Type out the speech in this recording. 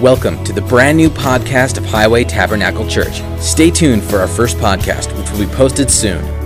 Welcome to the brand new podcast of HiWay Tabernacle Church. Stay tuned for our first podcast, which will be posted soon.